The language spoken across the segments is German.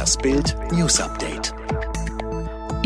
Das Bild News Update.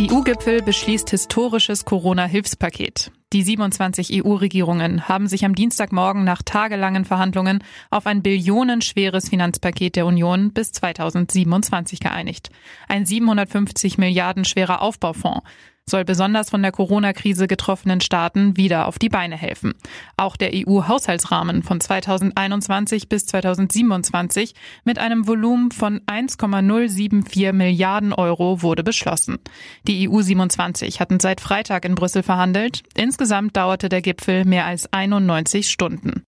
EU-Gipfel beschließt historisches Corona-Hilfspaket. Die 27 EU-Regierungen haben sich am Dienstagmorgen nach tagelangen Verhandlungen auf ein billionenschweres Finanzpaket der Union bis 2027 geeinigt. Ein 750 Milliarden schwerer Aufbaufonds soll besonders von der Corona-Krise getroffenen Staaten wieder auf die Beine helfen. Auch der EU-Haushaltsrahmen von 2021 bis 2027 mit einem Volumen von 1,074 Milliarden Euro wurde beschlossen. Die EU 27 hatten seit Freitag in Brüssel verhandelt. Insgesamt dauerte der Gipfel mehr als 91 Stunden.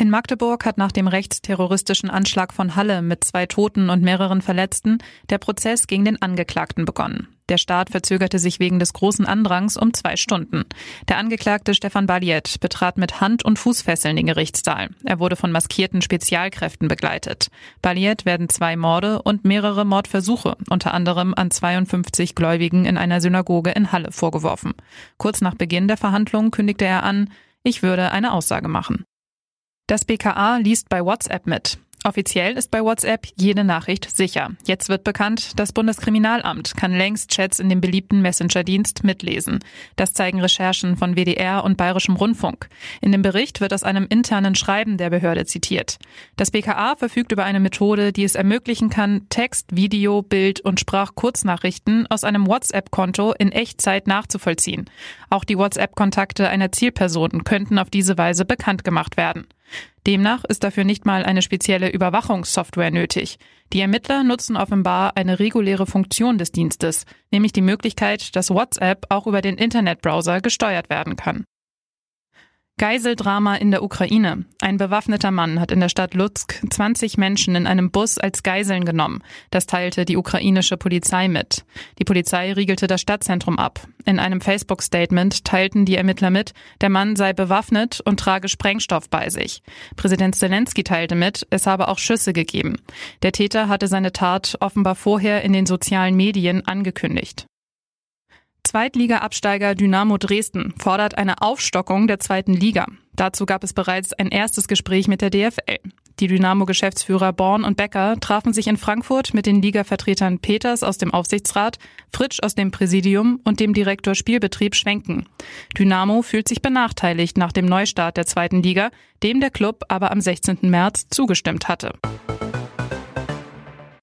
In Magdeburg hat nach dem rechtsterroristischen Anschlag von Halle mit zwei Toten und mehreren Verletzten der Prozess gegen den Angeklagten begonnen. Der Staat verzögerte sich wegen des großen Andrangs um zwei Stunden. Der Angeklagte Stefan Baliet betrat mit Hand- und Fußfesseln den Gerichtssaal. Er wurde von maskierten Spezialkräften begleitet. Baliet werden zwei Morde und mehrere Mordversuche, unter anderem an 52 Gläubigen in einer Synagoge in Halle, vorgeworfen. Kurz nach Beginn der Verhandlungen kündigte er an, ich würde eine Aussage machen. Das BKA liest bei WhatsApp mit. Offiziell ist bei WhatsApp jede Nachricht sicher. Jetzt wird bekannt, das Bundeskriminalamt kann längst Chats in dem beliebten Messenger-Dienst mitlesen. Das zeigen Recherchen von WDR und Bayerischem Rundfunk. In dem Bericht wird aus einem internen Schreiben der Behörde zitiert. Das BKA verfügt über eine Methode, die es ermöglichen kann, Text, Video, Bild und Sprachkurznachrichten aus einem WhatsApp-Konto in Echtzeit nachzuvollziehen. Auch die WhatsApp-Kontakte einer Zielperson könnten auf diese Weise bekannt gemacht werden. Demnach ist dafür nicht mal eine spezielle Überwachungssoftware nötig. Die Ermittler nutzen offenbar eine reguläre Funktion des Dienstes, nämlich die Möglichkeit, dass WhatsApp auch über den Internetbrowser gesteuert werden kann. Geiseldrama in der Ukraine. Ein bewaffneter Mann hat in der Stadt Lutsk 20 Menschen in einem Bus als Geiseln genommen. Das teilte die ukrainische Polizei mit. Die Polizei riegelte das Stadtzentrum ab. In einem Facebook-Statement teilten die Ermittler mit, der Mann sei bewaffnet und trage Sprengstoff bei sich. Präsident Zelensky teilte mit, es habe auch Schüsse gegeben. Der Täter hatte seine Tat offenbar vorher in den sozialen Medien angekündigt. Zweitliga-Absteiger Dynamo Dresden fordert eine Aufstockung der zweiten Liga. Dazu gab es bereits ein erstes Gespräch mit der DFL. Die Dynamo-Geschäftsführer Born und Becker trafen sich in Frankfurt mit den Ligavertretern Peters aus dem Aufsichtsrat, Fritsch aus dem Präsidium und dem Direktor Spielbetrieb Schwenken. Dynamo fühlt sich benachteiligt nach dem Neustart der zweiten Liga, dem der Club aber am 16. März zugestimmt hatte.